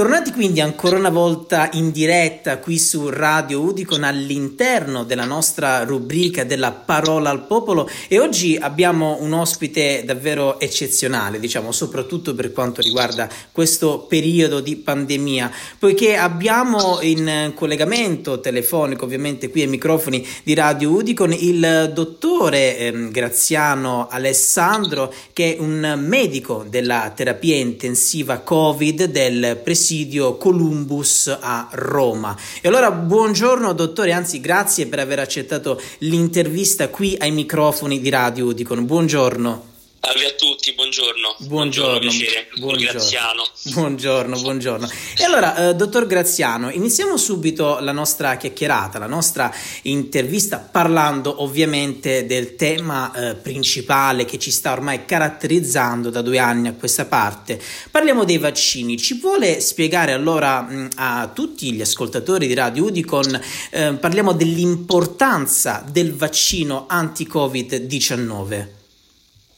Tornati quindi ancora una volta in diretta qui su Radio Udicon all'interno della nostra rubrica della parola al popolo. E oggi abbiamo un ospite davvero eccezionale, diciamo, soprattutto per quanto riguarda questo periodo di pandemia, poiché abbiamo in collegamento telefonico, ovviamente qui ai microfoni di Radio Udicon, il dottore eh, Graziano Alessandro, che è un medico della terapia intensiva Covid del presidio presidio Columbus a Roma. E allora buongiorno dottore, anzi grazie per aver accettato l'intervista qui ai microfoni di Radio Udicon. Buongiorno. Salve a tutti, buongiorno. Buongiorno, buongiorno, buongiorno. Graziano. Buongiorno, buongiorno. E allora, eh, dottor Graziano, iniziamo subito la nostra chiacchierata, la nostra intervista, parlando ovviamente del tema eh, principale che ci sta ormai caratterizzando da due anni a questa parte. Parliamo dei vaccini. Ci vuole spiegare allora mh, a tutti gli ascoltatori di Radio Udicon, eh, parliamo dell'importanza del vaccino anti-Covid-19?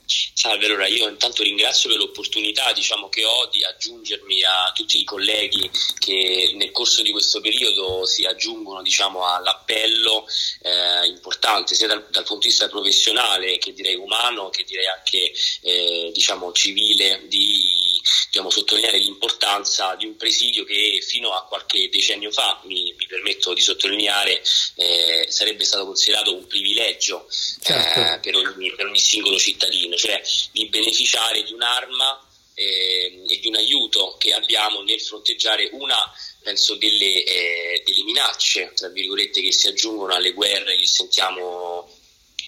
Salve, allora io intanto ringrazio per l'opportunità diciamo, che ho di aggiungermi a tutti i colleghi che nel corso di questo periodo si aggiungono diciamo, all'appello eh, importante sia dal, dal, punto di vista professionale che direi umano che direi anche eh, diciamo, civile di diciamo, sottolineare l'importanza di un presidio che fino a qualche decennio fa, mi, mi permetto di sottolineare, eh, sarebbe stato considerato un privilegio certo. eh, per, ogni, per ogni singolo cittadino cioè di beneficiare di un'arma eh, e di un aiuto che abbiamo nel fronteggiare una penso delle, eh, delle minacce tra virgolette che si aggiungono alle guerre che sentiamo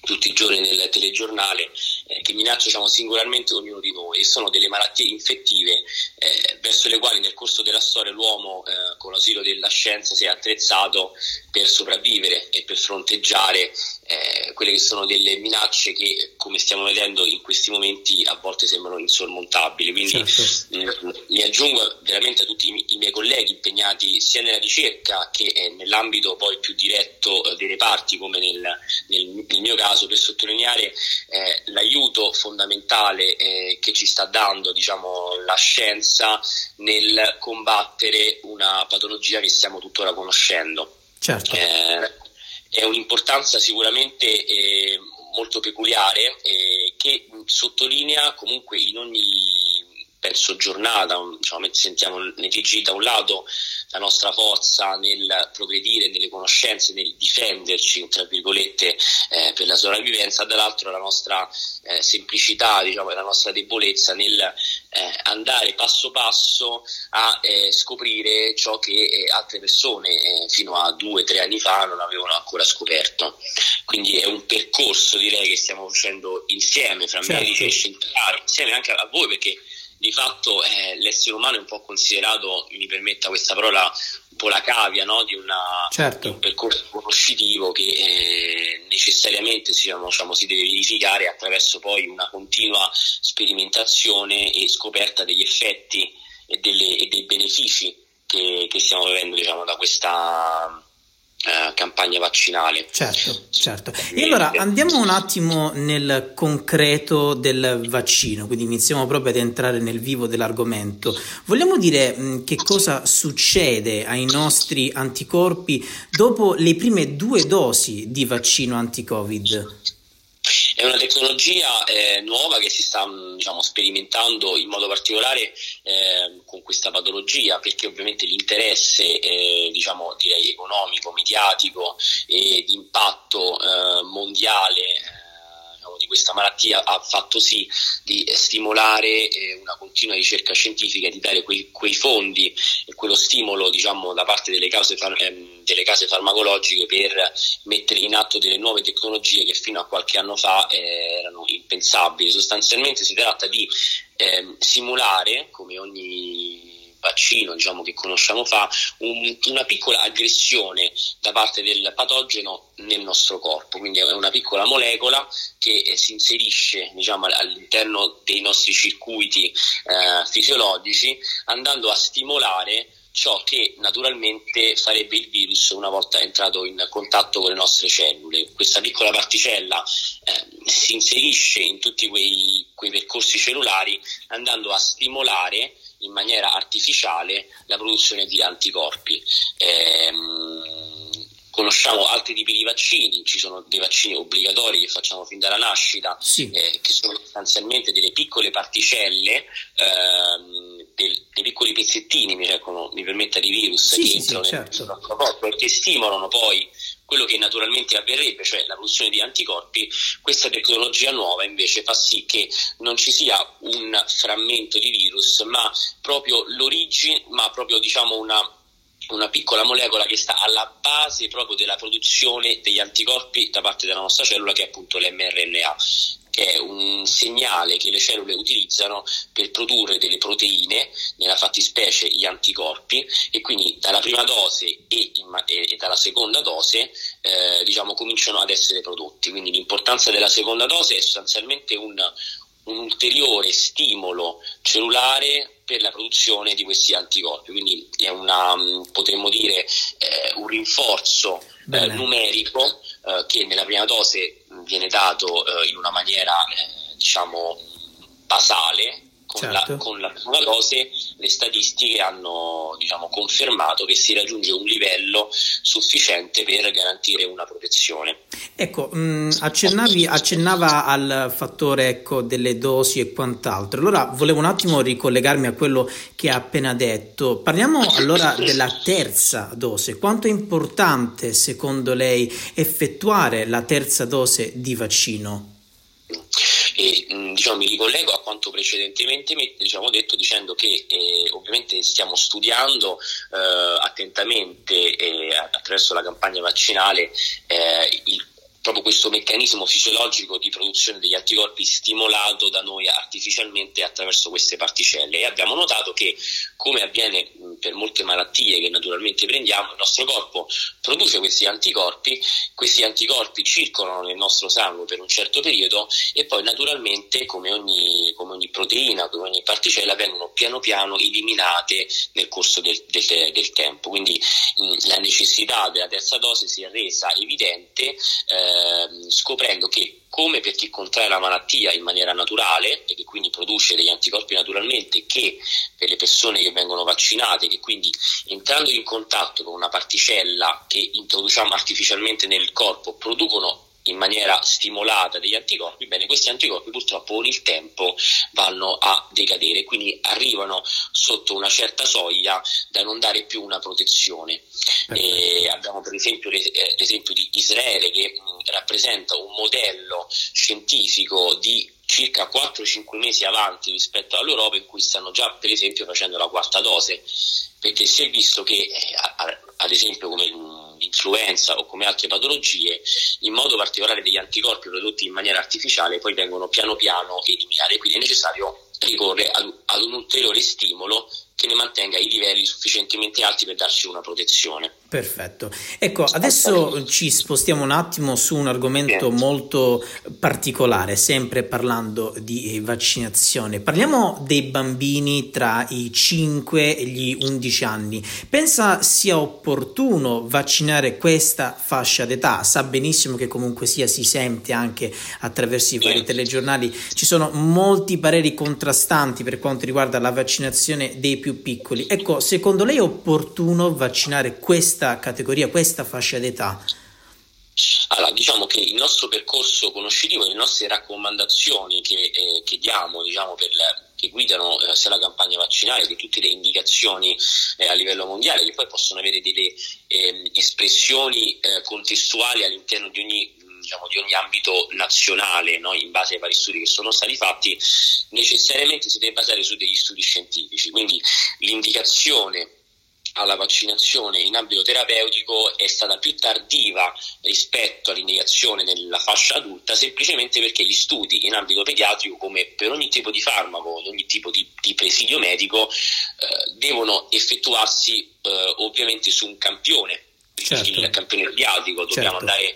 tutti i giorni nel telegiornale eh, che minacciano singolarmente ognuno di noi e sono delle malattie infettive eh, verso le quali nel corso della storia l'uomo eh, con l'asilo della scienza si è attrezzato per sopravvivere e per fronteggiare quelle che sono delle minacce che come stiamo vedendo in questi momenti a volte sembrano insormontabili quindi certo. mh, mm, mi aggiungo veramente a tutti i, i, miei colleghi impegnati sia nella ricerca che eh, nell'ambito poi più diretto eh, dei reparti come nel, nel, nel mio caso caso per sottolineare eh, l'aiuto fondamentale eh, che ci sta dando diciamo, la scienza nel combattere una patologia che stiamo tuttora conoscendo. Certo. Eh, è un'importanza sicuramente eh, molto peculiare eh, che sottolinea comunque in ogni penso giornata, diciamo, sentiamo nei TG da un lato la nostra forza nel progredire, nelle conoscenze, nel difenderci, tra virgolette, eh, per la sopravvivenza, dall'altro la nostra eh, semplicità, diciamo, la nostra debolezza nel eh, andare passo passo a eh, scoprire ciò che eh, altre persone eh, fino a due o tre anni fa non avevano ancora scoperto. Quindi è un percorso, direi, che stiamo facendo insieme, fra certo. medici e scienziati, insieme anche a voi, perché di fatto eh, l'essere umano è un po' considerato, mi permetta questa parola, un po' la cavia no? di, una, certo. di, un percorso conoscitivo che eh, necessariamente diciamo, diciamo, si deve verificare attraverso poi una continua sperimentazione e scoperta degli effetti e, delle, e dei benefici che, che stiamo avendo diciamo, da questa eh, campagna vaccinale. Certo, certo. E allora andiamo un attimo nel concreto del vaccino, quindi iniziamo proprio ad entrare nel vivo dell'argomento. Vogliamo dire mh, che cosa succede ai nostri anticorpi dopo le prime due dosi di vaccino anti-Covid? È una tecnologia eh, nuova che si sta diciamo, sperimentando in modo particolare eh, con questa patologia perché ovviamente l'interesse eh, diciamo, economico, mediatico e di impatto eh, mondiale diciamo, di questa malattia ha fatto sì di stimolare eh, una continua ricerca scientifica, di dare quei, quei fondi e quello stimolo diciamo, da parte delle case, far, ehm, delle case, farmacologiche per mettere in atto delle nuove tecnologie che fino a qualche anno fa eh, erano impensabili. Sostanzialmente si tratta di eh, simulare, come ogni vaccino diciamo, che conosciamo fa, un, una piccola aggressione da parte del patogeno nel nostro corpo, quindi è una piccola molecola che eh, si inserisce diciamo, all'interno dei nostri circuiti eh, fisiologici andando a stimolare ciò che naturalmente farebbe il virus una volta entrato in contatto con le nostre cellule. Questa piccola particella eh, si inserisce in tutti quei, quei percorsi cellulari andando a stimolare in maniera artificiale la produzione di anticorpi. Ehm, conosciamo altri tipi di vaccini, ci sono dei vaccini obbligatori che facciamo fin dalla nascita, sì. eh, che sono sostanzialmente delle piccole particelle, ehm, del, dei piccoli pezzettini, mi, recano, mi permetta, di virus sì, che sì, entrano certo. nel nostro corpo e che stimolano poi quello che naturalmente avverrebbe, cioè la produzione di anticorpi, questa tecnologia nuova invece fa sì che non ci sia un frammento di virus, ma proprio l'origine, ma proprio diciamo una una piccola molecola che sta alla base proprio della produzione degli anticorpi da parte della nostra cellula che è appunto l'mRNA che è un segnale che le cellule utilizzano per produrre delle proteine, nella fattispecie gli anticorpi, e quindi dalla prima dose e, in, e dalla seconda dose eh, diciamo, cominciano ad essere prodotti. Quindi l'importanza della seconda dose è sostanzialmente un, un ulteriore stimolo cellulare per la produzione di questi anticorpi, quindi è una, mm, potremmo dire eh, un rinforzo eh, numerico eh, che nella prima dose viene dato eh, in una maniera eh, diciamo basale con, certo. la, con la prima dose le statistiche hanno diciamo, confermato che si raggiunge un livello sufficiente per garantire una protezione. Ecco, mh, mm, accennavi, accennava al fattore ecco, delle dosi e quant'altro. Allora volevo un attimo ricollegarmi a quello che ha appena detto. Parliamo allora della terza dose. Quanto è importante secondo lei effettuare la terza dose di vaccino? E diciamo, mi ricollego a quanto precedentemente diciamo, detto dicendo che eh, ovviamente stiamo studiando eh, attentamente eh, attraverso la campagna vaccinale eh, il proprio questo meccanismo fisiologico di produzione degli anticorpi stimolato da noi artificialmente attraverso queste particelle. E abbiamo notato che come avviene per molte malattie che naturalmente prendiamo il nostro corpo produce questi anticorpi questi anticorpi circolano nel nostro sangue per un certo periodo e poi naturalmente come ogni, come ogni proteina come ogni particella vengono piano piano eliminate nel corso del, del, del tempo. Quindi mh, la necessità della terza dose si è resa evidente eh, Ehm, scoprendo che come per chi contrae la malattia in maniera naturale e che quindi produce degli anticorpi naturalmente, che per le persone che vengono vaccinate, che quindi entrando in contatto con una particella che introduciamo artificialmente nel corpo producono in maniera stimolata degli anticorpi, bene, questi anticorpi purtroppo con il tempo vanno a decadere, quindi arrivano sotto una certa soglia da non dare più una protezione. abbiamo per esempio eh, l'esempio di Israele che rappresenta un modello scientifico di circa 4-5 mesi avanti rispetto all'Europa in cui stanno già per esempio facendo la quarta dose, perché si è visto che eh, ad esempio come l'influenza o come altre patologie, in modo particolare degli anticorpi prodotti in maniera artificiale poi vengono piano piano eliminati, quindi è necessario ricorrere ad, ad un ulteriore stimolo che ne mantenga i livelli sufficientemente alti per darci una protezione. Perfetto. Ecco, adesso ci spostiamo un attimo su un argomento molto particolare, sempre parlando di vaccinazione. Parliamo dei bambini tra i 5 e gli 11 anni. Pensa sia opportuno vaccinare questa fascia d'età? Sa benissimo che comunque sia si sente anche attraverso i vari telegiornali. Ci sono molti pareri contrastanti per quanto riguarda la vaccinazione dei più piccoli. Ecco, secondo lei è opportuno vaccinare questa categoria, questa fascia d'età? Allora, diciamo che il nostro percorso conoscitivo, le nostre raccomandazioni che, eh, che diamo diciamo, per che guidano eh, sia la campagna vaccinale che tutte le indicazioni eh, a livello mondiale, che poi possono avere delle ehm, espressioni eh, contestuali all'interno di ogni diciamo, di ogni ambito nazionale, no? in base ai vari studi che sono stati fatti, necessariamente si deve basare su degli studi scientifici. Quindi l'indicazione alla vaccinazione in ambito terapeutico è stata più tardiva rispetto all'indicazione nella fascia adulta semplicemente perché gli studi in ambito pediatrico come per ogni tipo di farmaco, ogni tipo di, di presidio medico eh, devono effettuarsi eh, ovviamente su un campione certo. il campione pediatrico dobbiamo certo. andare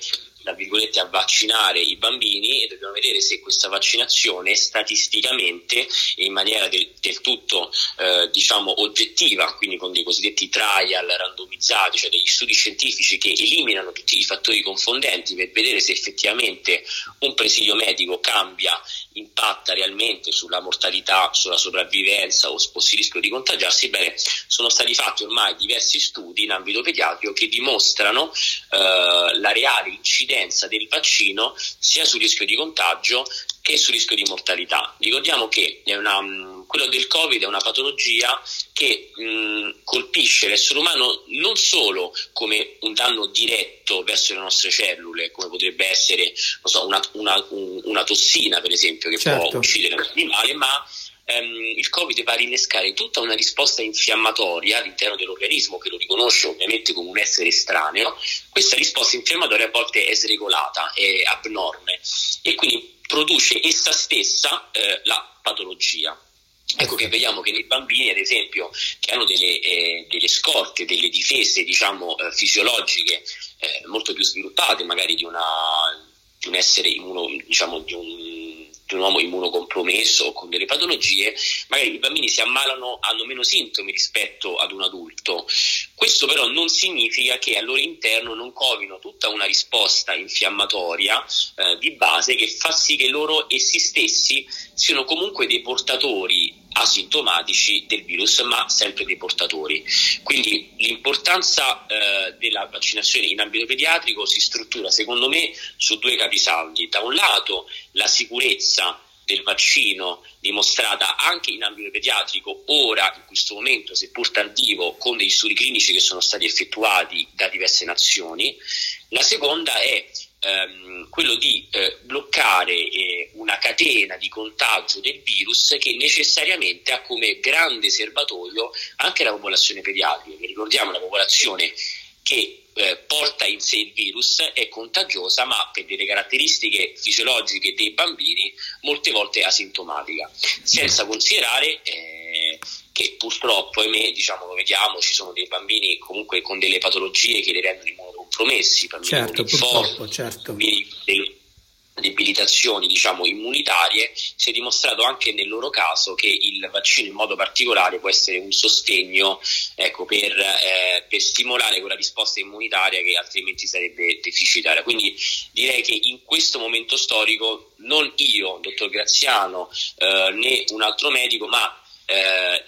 tra virgolette, a vaccinare i bambini e dobbiamo vedere se questa vaccinazione statisticamente e in maniera del, del tutto eh, diciamo oggettiva, quindi con dei cosiddetti trial randomizzati, cioè degli studi scientifici che eliminano tutti i fattori confondenti per vedere se effettivamente un presidio medico cambia, impatta realmente sulla mortalità, sulla sopravvivenza o sposti rischio di contagiarsi, bene, sono stati fatti ormai diversi studi in ambito pediatrico che dimostrano eh, la reale incidenza del vaccino sia sul rischio di contagio che sul rischio di mortalità. Ricordiamo che una, mm, quello del Covid è una patologia che mh, mm, colpisce l'essere umano non solo come un danno diretto verso le nostre cellule, come potrebbe essere so, una, una, una, tossina per esempio che certo. può uccidere l'animale, ma ehm, il Covid va a rinnescare tutta una risposta infiammatoria all'interno dell'organismo che lo riconosce ovviamente come un essere estraneo. Questa risposta infiammatoria a volte è sregolata, è abnorme e quindi produce essa stessa eh, la patologia. Ecco che vediamo che nei bambini, ad esempio, che hanno delle, eh, delle scorte, delle difese diciamo, eh, fisiologiche eh, molto più sviluppate, magari di, una, di un essere immuno, diciamo, di un di un uomo immunocompromesso o con delle patologie, magari i bambini si ammalano, hanno meno sintomi rispetto ad un adulto. Questo però non significa che al loro interno non covino tutta una risposta infiammatoria eh, di base che fa sì che loro essi stessi siano comunque dei portatori asintomatici del virus, ma sempre dei portatori. Quindi l'importanza eh, della vaccinazione in ambito pediatrico si struttura, secondo me, su due capisaldi. Da un lato la sicurezza del vaccino dimostrata anche in ambito pediatrico, ora in questo momento, seppur tardivo, con degli studi clinici che sono stati effettuati da diverse nazioni. La seconda è ehm, quello di eh, bloccare eh, una catena di contagio del virus che necessariamente ha come grande serbatoio anche la popolazione pediatrica, che ricordiamo la popolazione che eh, porta in sé il virus è contagiosa ma per delle caratteristiche fisiologiche dei bambini molte volte asintomatica, senza considerare eh, che purtroppo, ahimè, diciamo, lo vediamo, ci sono dei bambini comunque con delle patologie che li rendono immunocompromessi, bambini certo, con linfomi, certo. bambini debilitazioni diciamo, immunitarie, si è dimostrato anche nel loro caso che il vaccino in modo particolare può essere un sostegno ecco, per, eh, per, stimolare quella risposta immunitaria che altrimenti sarebbe deficitaria. Quindi direi che in questo momento storico non io, dottor Graziano, eh, né un altro medico, ma eh,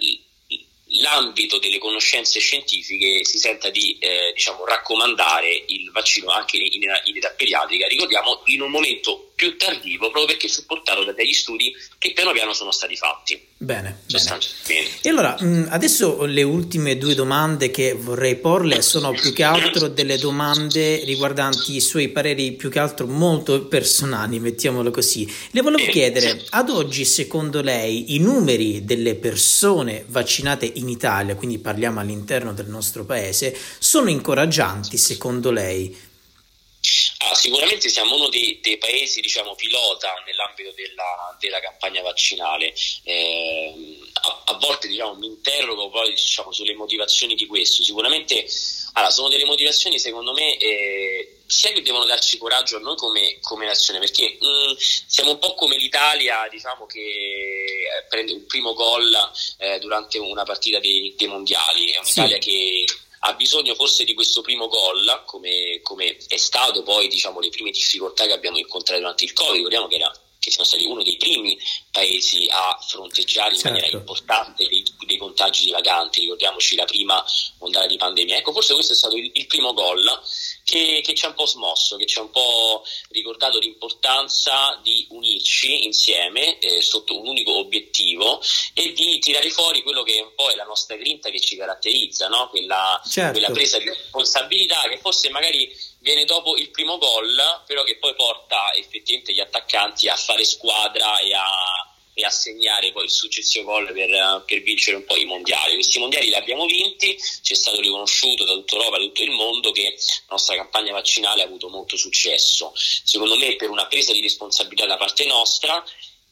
l'ambito delle conoscenze scientifiche si senta di eh, diciamo, raccomandare il vaccino anche in, in, età pediatrica, ricordiamo in un momento più tardivo proprio perché supportato da degli studi che piano piano sono stati fatti. Bene, bene. E allora, mm, adesso le ultime due domande che vorrei porle sono più che altro delle domande riguardanti i suoi pareri più che altro molto personali, mettiamolo così. Le volevo chiedere, ad oggi secondo lei i numeri delle persone vaccinate in Italia, quindi parliamo all'interno del nostro paese, sono incoraggianti secondo lei? Ah, sicuramente siamo uno dei, dei paesi diciamo, pilota nell'ambito della, della campagna vaccinale. Eh, a, a, volte diciamo, mi interrogo poi diciamo, sulle motivazioni di questo. Sicuramente allora, sono delle motivazioni secondo me eh, sia che devono darci coraggio a noi come, come nazione, perché mh, mm, siamo un po' come l'Italia diciamo, che eh, prende un primo gol eh, durante una partita dei, dei mondiali. È un'Italia sì. che ha bisogno forse di questo primo gol, come, come, è stato poi diciamo, le prime difficoltà che abbiamo incontrato durante il Covid, ricordiamo che, era, che siamo stati uno dei primi paesi a fronteggiare in certo. maniera importante dei, dei, contagi dilaganti, ricordiamoci la prima ondata di pandemia. Ecco, forse questo è stato il, il primo gol che, che, ci ha un po' smosso, che ci ha un po' ricordato l'importanza di unirci insieme eh, sotto un unico obiettivo e di tirare fuori quello che un po' è la nostra grinta che ci caratterizza, no? quella, certo. quella presa di responsabilità che forse magari viene dopo il primo gol, però che poi porta effettivamente gli attaccanti a fare squadra e a e a segnare poi il successivo gol per, per, vincere un po' i mondiali. Questi mondiali li abbiamo vinti, ci è stato riconosciuto da tutta Europa, da tutto il mondo che la nostra campagna vaccinale ha avuto molto successo. Secondo me per una presa di responsabilità da parte nostra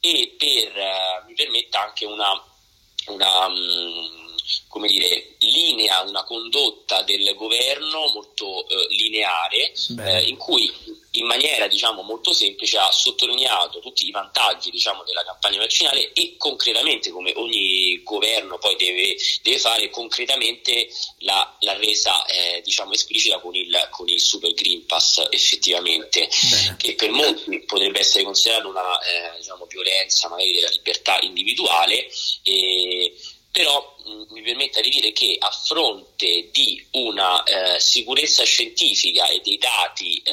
e per, eh, mi permetta, anche una, una um, come dire, linea una, condotta del governo molto eh, lineare eh, in cui in maniera diciamo, molto semplice ha sottolineato tutti i vantaggi diciamo, della campagna vaccinale e concretamente, come ogni governo poi deve, deve fare, concretamente l'ha, l'ha resa eh, diciamo, esplicita con il, con il, Super Green Pass effettivamente, Bene. che per molti potrebbe essere considerato una eh, diciamo, violenza magari della libertà individuale. E, però mh, mm, mi permetta di dire che a fronte di una eh, sicurezza scientifica e dei dati eh,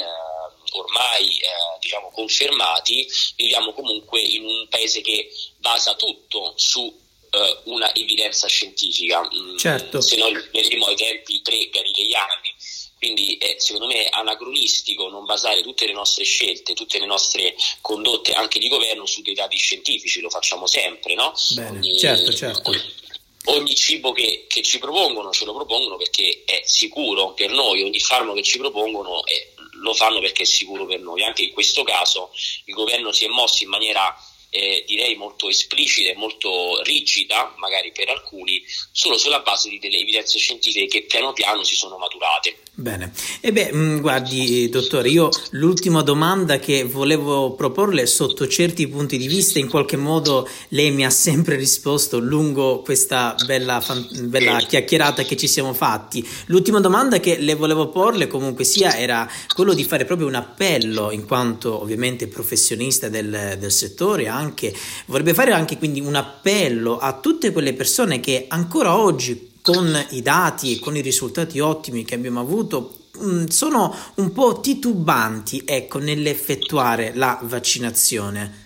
ormai eh, diciamo confermati, viviamo comunque in un paese che basa tutto su eh, una evidenza scientifica, mm, certo. se noi vedremo ai tempi pre-galileiani. Quindi è, secondo me è anacronistico non basare tutte le nostre scelte, tutte le nostre condotte anche di governo su dei dati scientifici, lo facciamo sempre, no? Bene, ogni, certo, certo. Ogni cibo che, che, ci propongono ce lo propongono perché è sicuro per noi, ogni farmaco che ci propongono è lo fanno perché è sicuro per noi. Anche in questo caso il governo si è mosso in maniera eh, direi molto esplicita e molto rigida, magari per alcuni, solo sulla base di delle evidenze scientifiche che piano piano si sono maturate. Bene, e beh, mm, guardi, dottore, io l'ultima domanda che volevo proporle sotto certi punti di vista, in qualche modo lei mi ha sempre risposto lungo questa bella, bella chiacchierata che ci siamo fatti. L'ultima domanda che le volevo porle comunque sia era quello di fare proprio un appello, in quanto ovviamente professionista del, del settore, anche, vorrebbe fare anche quindi un appello a tutte quelle persone che ancora oggi con i dati e con i risultati ottimi che abbiamo avuto mm, sono un po' titubanti ecco, nell'effettuare la vaccinazione.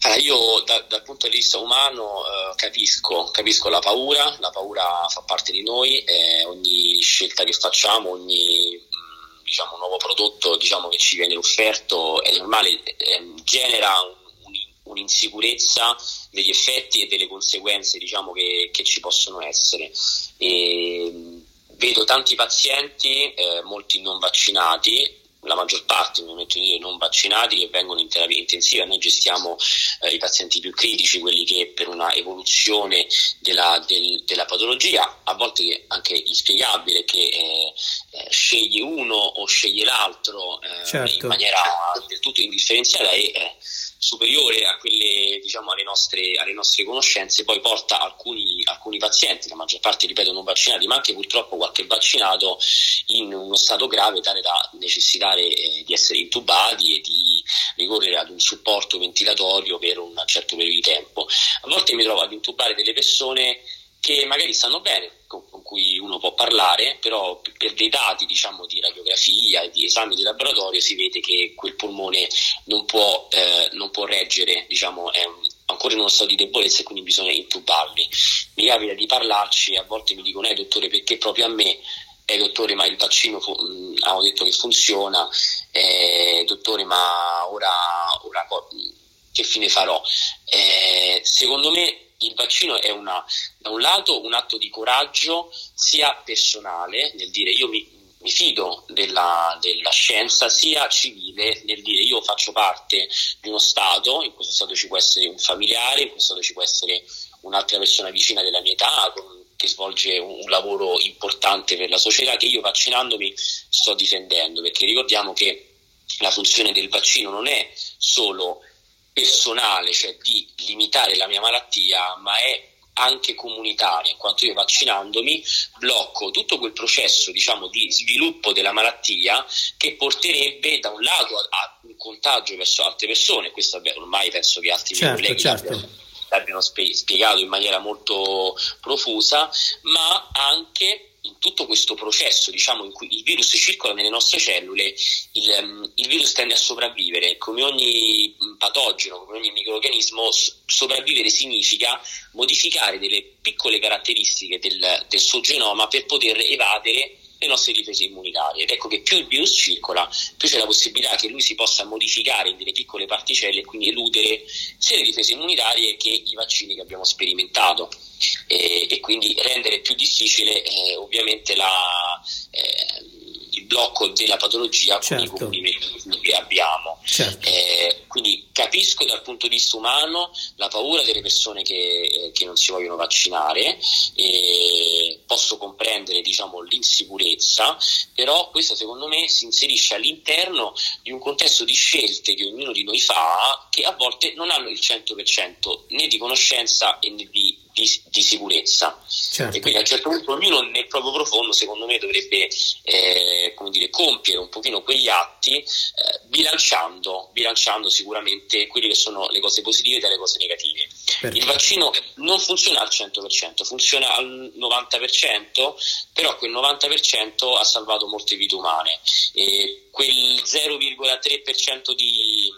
Allora, io da, dal punto di vista umano eh, capisco, capisco, la paura, la paura fa parte di noi, eh, ogni scelta che facciamo, ogni mm, diciamo, nuovo prodotto diciamo, che ci viene offerto è normale, eh, genera un un'insicurezza degli effetti e delle conseguenze diciamo, che, che ci possono essere. E, vedo tanti pazienti, eh, molti non vaccinati, la maggior parte, mi metto dire, non vaccinati che vengono in terapia intensiva. Noi gestiamo eh, i pazienti più critici, quelli che per una evoluzione della, del, della patologia, a volte anche inspiegabile, che eh, eh, sceglie uno o sceglie l'altro eh, certo. in maniera del tutto indifferenziata e eh, superiore a quelle, diciamo, alle, nostre, alle nostre conoscenze, poi porta alcuni, alcuni, pazienti, la maggior parte, ripeto, non vaccinati, ma anche purtroppo qualche vaccinato in uno stato grave tale da necessitare eh, di essere intubati e di ricorrere ad un supporto ventilatorio per un certo periodo di tempo. A volte mi trovo ad intubare delle persone che magari stanno bene, con, con, cui uno può parlare, però per dei dati diciamo, di radiografia e di esami di laboratorio si vede che quel polmone non può, eh, non può reggere, diciamo, è ancora in uno stato di debolezza e quindi bisogna intubarli. Mi capita di parlarci a volte mi dicono, eh dottore, perché proprio a me? Eh dottore, ma il vaccino fu- mm, hanno detto che funziona, eh, dottore, ma ora, ora che fine farò? Eh, secondo me il vaccino è una, da un lato un atto di coraggio sia personale nel dire io mi, mi fido della, della, scienza, sia civile nel dire io faccio parte di uno Stato, in questo Stato ci può essere un familiare, in questo Stato ci può essere un'altra persona vicina della mia età che svolge un, un lavoro importante per la società che io vaccinandomi sto difendendo, perché ricordiamo che la funzione del vaccino non è solo personale, cioè di limitare la mia malattia, ma è anche comunitaria, in quanto io vaccinandomi blocco tutto quel processo diciamo, di sviluppo della malattia che porterebbe da un lato a, a un contagio verso altre persone, questo beh, ormai penso che altri certo, miei colleghi certo. l'abbiano spiegato in maniera molto profusa, ma anche in tutto questo processo diciamo, in cui il virus circola nelle nostre cellule, il, um, il, virus tende a sopravvivere. Come ogni mm, patogeno, come ogni microorganismo, sopravvivere significa modificare delle piccole caratteristiche del, del suo genoma per poter evadere le nostre difese immunitarie. Ed ecco che più il virus circola, più c'è la possibilità che lui si possa modificare in delle piccole particelle e quindi eludere sia le difese immunitarie che i vaccini che abbiamo sperimentato e, e quindi rendere più difficile eh, ovviamente la, eh, il blocco della patologia certo. con i certo. comuni che abbiamo. Certo. Eh, quindi capisco dal punto di vista umano la paura delle persone che, eh, che non si vogliono vaccinare. Diciamo, l'insicurezza, però questo secondo me si inserisce all'interno di un contesto di scelte che ognuno di noi fa che a volte non hanno il 100% né di conoscenza né di di, di sicurezza. Certo. E quindi a un certo punto ognuno nel proprio profondo, secondo me, dovrebbe eh, dire, compiere un pochino quegli atti, eh, bilanciando, bilanciando, sicuramente quelle che sono le cose positive dalle cose negative. Perfetto. Il vaccino non funziona al 100%, funziona al 90%, però quel 90% ha salvato molte vite umane. E quel 0,3% di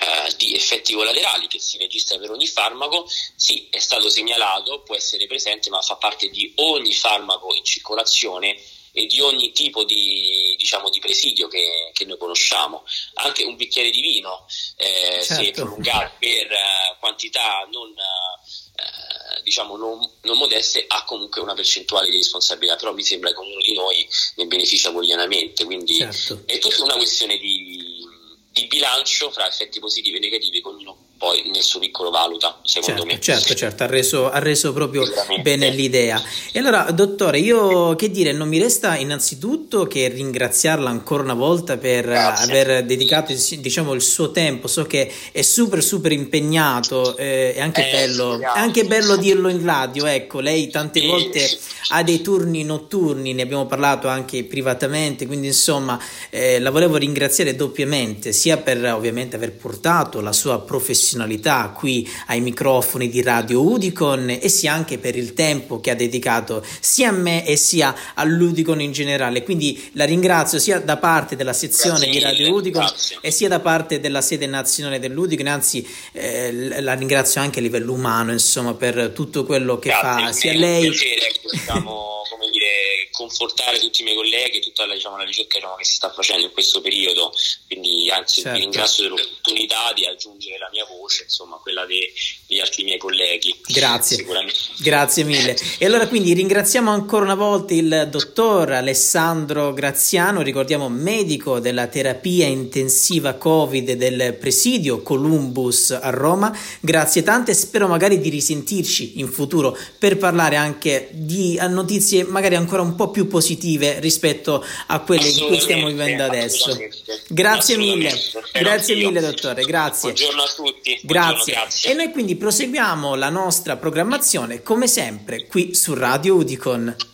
eh, di effetti collaterali che si registra per ogni farmaco, sì, è stato segnalato, può essere presente, ma fa parte di ogni farmaco in circolazione e di ogni tipo di, diciamo, di presidio che, che, noi conosciamo. Anche un bicchiere di vino, eh, certo. se prolungato per uh, quantità non, uh, diciamo non, non, modeste, ha comunque una percentuale di responsabilità, però mi sembra che ognuno di noi ne beneficia quotidianamente, quindi certo. è tutta una questione di di bilancio fra effetti positivi e negativi che ognuno poi nel suo piccolo valuta, secondo certo, me. Certo, certo, ha reso, ha reso proprio bene l'idea. E allora, dottore, io che dire, non mi resta innanzitutto che ringraziarla ancora una volta per Grazie. aver dedicato diciamo, il suo tempo. So che è super, super impegnato, eh, è, anche, eh, bello, è anche bello dirlo in radio. Ecco, lei tante volte ha dei turni notturni, ne abbiamo parlato anche privatamente, quindi insomma eh, la volevo ringraziare doppiamente, sia per ovviamente aver portato la sua professionalità qui ai microfoni di Radio Udicon e sia anche per il tempo che ha dedicato sia a me e sia all'Udicon in generale. Quindi la ringrazio sia da parte della sezione grazie di Radio Udicon grazie. e sia da parte della sede nazionale dell'Udicon, anzi eh, la ringrazio anche a livello umano, insomma, per tutto quello che grazie, fa sia lei. Piacere, diciamo, come dire, confortare tutti i miei colleghi tutta la, diciamo, la ricerca diciamo, che si sta facendo in questo periodo. Quindi anzi certo. vi ringrazio dell'opportunità di aggiungere la mia voce, insomma quella dei, degli altri miei colleghi. Grazie. Grazie mille. E allora quindi ringraziamo ancora una volta il dottor Alessandro Graziano, ricordiamo medico della terapia intensiva Covid del presidio Columbus a Roma. Grazie tante, spero magari di risentirci in futuro per parlare anche di notizie magari ancora un po' più positive rispetto a quelle in cui stiamo vivendo adesso. Grazie mille, grazie mille dottore, grazie. Buongiorno a tutti. Grazie. grazie. E noi quindi proseguiamo la nostra programmazione come sempre qui su Radio Udicon.